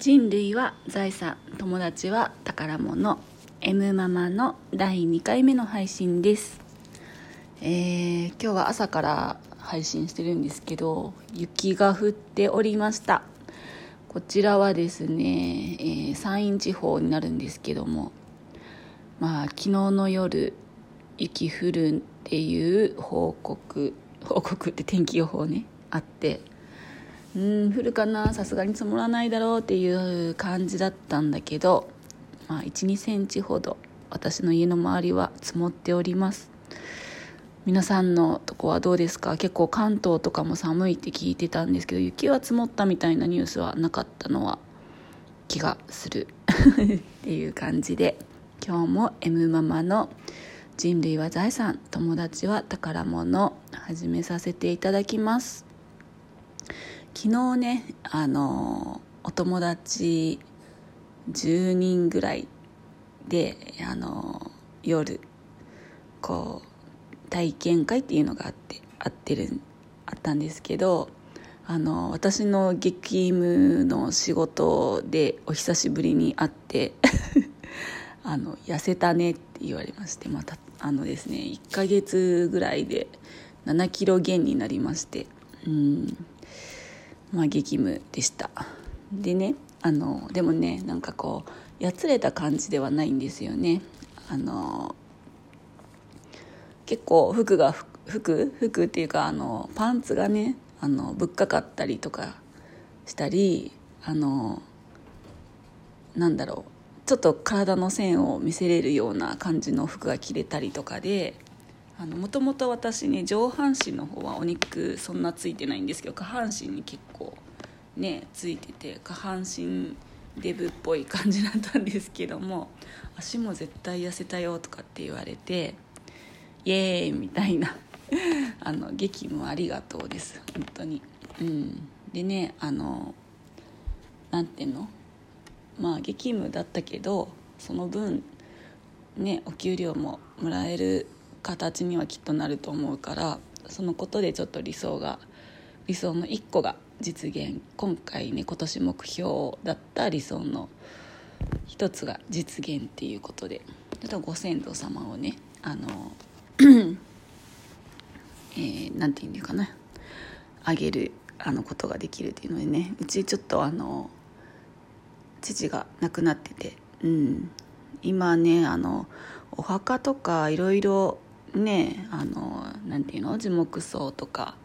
人類は財産友達は宝物。M ママの第2回目の配信です。えー、今日は朝から配信してるんですけど雪が降っておりました。こちらはですね、えー、山陰地方になるんですけども。まあ昨日の夜雪降るっていう報告報告って天気予報ねあって。うん降るかなさすがに積もらないだろうっていう感じだったんだけど、まあ、1 2センチほど私の家の周りは積もっております。皆さんのとこはどうですか？結構関東とかも寒いって聞いてたんですけど雪は積もったみたいなニュースはなかったのは気がする。っていう感じで今日も M ママの「人類は財産友達は宝物」始めさせていただきます。昨日ねあのお友達10人ぐらいであの夜こう体験会っていうのがあってあってるあったんですけどあの私の激務の仕事でお久しぶりに会って あの痩せたねって言われましてまたあのですね1ヶ月ぐらいで7キロ減になりましてうん。まあ激務でした。でねあのでもねなんかこうやつれた感じではないんですよね。あの結構服が服服っていうかあのパンツがねあのぶっかかったりとかしたりあのなんだろうちょっと体の線を見せれるような感じの服が着れたりとかでもともと私ね上半身の方はお肉そんなついてないんですけど下半身に結構ねついてて下半身デブっぽい感じだったんですけども足も絶対痩せたよとかって言われてイエーイみたいな あの激務ありがとうです本当に。うん。でねあのなんていうの？まあ激務だったけどその分ねお給料ももらえる形にはきっとなると思うからそのことでちょっと理想が理想の1個が実現。今回ね今年目標だった理想の一つが実現っていうことで。ちょっとご先祖様をねあの えー、なんて言うんかな。あげるあのことができるっていうのでね。うちちょっとあの父が亡くなってて、うん、今ねあのお墓とかいろいろねあのなんていうの？樹木葬とか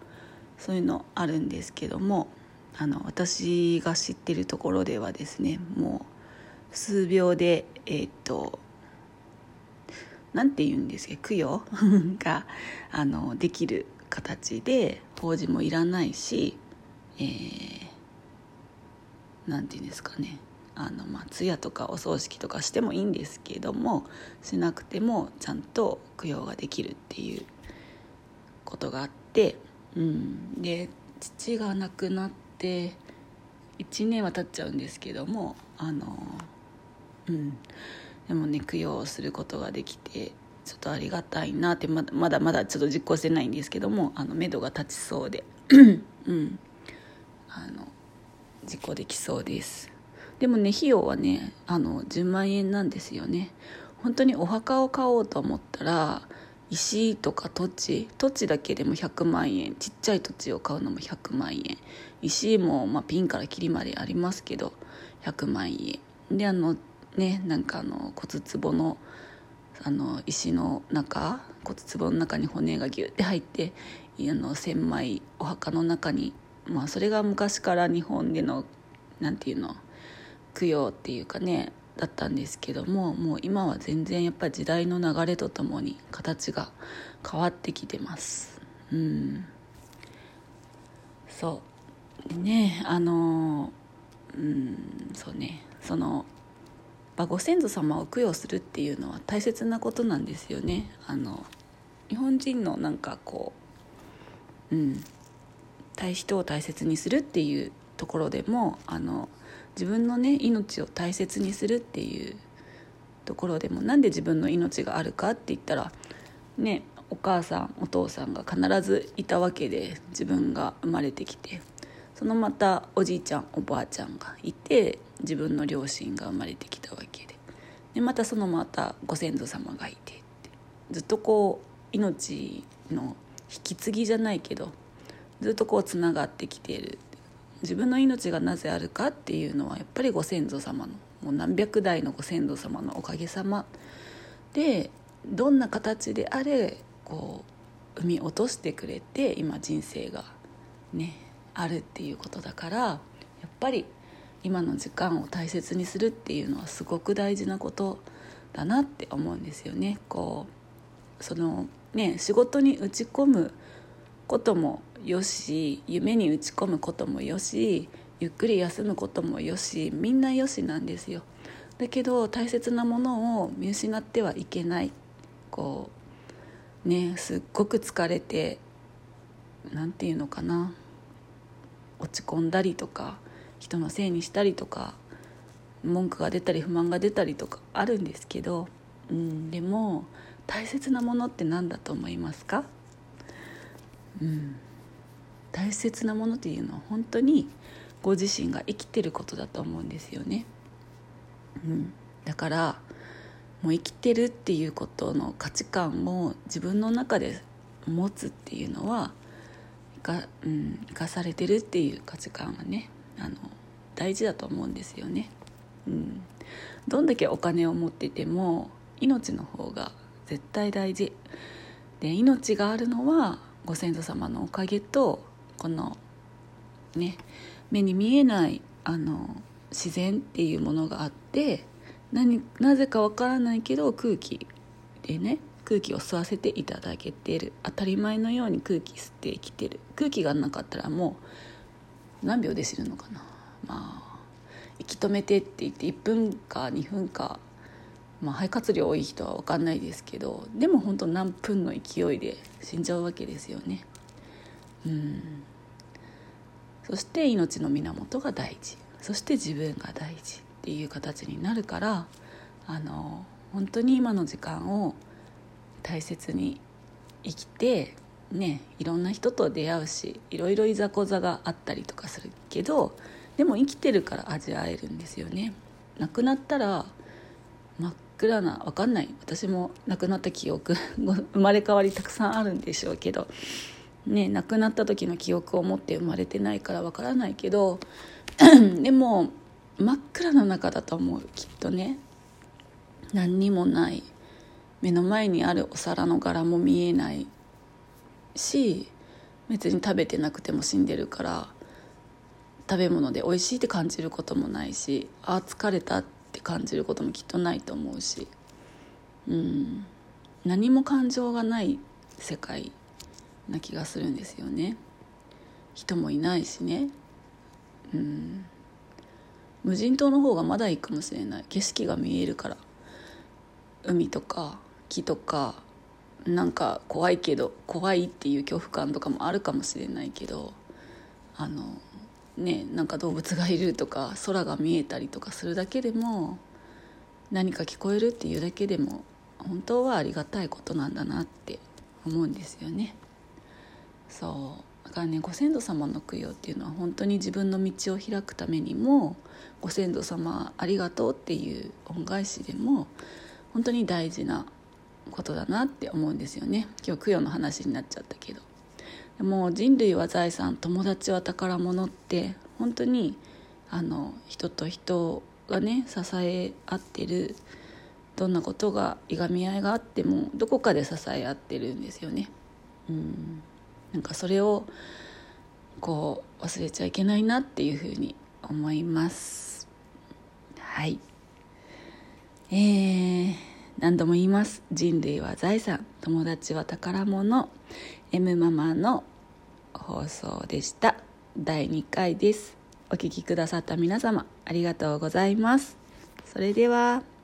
そういうのあるんですけどもあの私が知ってるところではですねもう数秒でえー、っとなんて言うんですか？供養？があのできる形で法事もいらないし、えー、なんて言うんですかね？あの、まあ、通夜とかお葬式とかしてもいいんですけどもしなくてもちゃんと供養ができるっていうことがあって、うん、で父が亡くなって1年は経っちゃうんですけどもあの、うん、でもね供養することができてちょっとありがたいなってまだまだまだちょっと実行してないんですけどもあの目処が立ちそうで、うん、あの実行できそうです。でもね費用はねあの10万円なんですよね。本当にお墓を買おうと思ったら石とか土地土地だけでも100万円ちっちゃい土地を買うのも100万円。石も、まあ、ピンからキリまでありますけど100万円。であのねなんかあの骨壺のあの石の中骨壺の中に骨がギュッて入ってあの千枚お墓の中にまあそれが昔から日本でのなんていうの供養っていうかねだったんですけどももう今は全然やっぱ時代の流れとともに形が変わってきてます。うん。そう。でねあのうんそうね。そのご先祖様を供養するっていうのは大切なことなんですよね。あの日本人のなんかこううん人を大切にするっていうところでもあの自分のね命を大切にするっていうところでもなんで自分の命があるかって言ったらねお母さんお父さんが必ずいたわけで自分が生まれてきてそのまたおじいちゃんおばあちゃんがいて自分の両親が生まれてきたわけででまたそのまたご先祖様がいてってずっとこう命の引き継ぎじゃないけどずっとこうつながってきてる。自分の命がなぜあるかっていうのはやっぱりご先祖様のもう何百代のご先祖様のおかげさまでどんな形であれこう産み落としてくれて今人生がねあるっていうことだからやっぱり今の時間を大切にするっていうのはすごく大事なことだなって思うんですよね。こうそのね仕事に打ち込むこともよし夢に打ち込むこともよしゆっくり休むこともよしみんなよしなんですよ。だけど大切なものを見失ってはいけない。こうねすっごく疲れて何て言うのかな。落ち込んだりとか人のせいにしたりとか文句が出たり不満が出たりとかあるんですけど、うん、でも大切なものって何だと思いますか、うん、大切なものっていうのは本当にご自身が生きてることだと思うんですよね、うん、だからもう生きてるっていうことの価値観を自分の中で持つっていうのはか、うん、生かされてるっていう価値観はねあの大事だと思うんですよね、うん、どんだけお金を持ってても命の方が絶対大事。で命があるのはご先祖様のおかげとこのね目に見えないあの自然っていうものがあって何なぜかわからないけど空気でね空気を吸わせていただけてる。当たり前のように空気吸って生きてる。空気がなかったらもう何秒で死ぬのかな。まあ息止めてって言って1分か2分か、まあ、肺活量多い人は分かんないですけどでも本当何分の勢いで死んじゃうわけですよね。うん。そして命の源が大事。そして自分が大事っていう形になるからあの本当に今の時間を大切に生きてねいろんな人と出会うしいろいろいざこざがあったりとかするけどでも生きてるから味わえるんですよね。亡くなったら真っ暗な分かんない。私も亡くなった記憶 生まれ変わりたくさんあるんでしょうけどね亡くなった時の記憶を持って生まれてないからわからないけど でも真っ暗な中だと思うきっとね。何にもない。目の前にあるお皿の柄も見えないし別に食べてなくても死んでるから食べ物で美味しいって感じることもないしああ疲れたって感じることもきっとないと思うし。うん。何も感情がない世界。な気がするんですよね。人もいないしね。うん。無人島の方がまだいいかもしれない。景色が見えるから。海とか木とかなんか怖いけど怖いっていう恐怖感とかもあるかもしれないけどあのねなんか動物がいるとか空が見えたりとかするだけでも何か聞こえるっていうだけでも本当はありがたいことなんだなって思うんですよね。そう。だからねご先祖様の供養っていうのは本当に自分の道を開くためにもご先祖様ありがとうっていう恩返しでも本当に大事なことだなって思うんですよね。今日供養の話になっちゃったけど。でも人類は財産友達は宝物って本当にあの人と人がね支え合ってるどんなことがいがみ合いがあってもどこかで支え合ってるんですよね。うん。なんかそれをこう忘れちゃいけないなっていうふうに思います。はい。えー、何度も言います。人類は財産友達は宝物。M ママの放送でした。第2回です。お聴きくださった皆様ありがとうございます。それでは。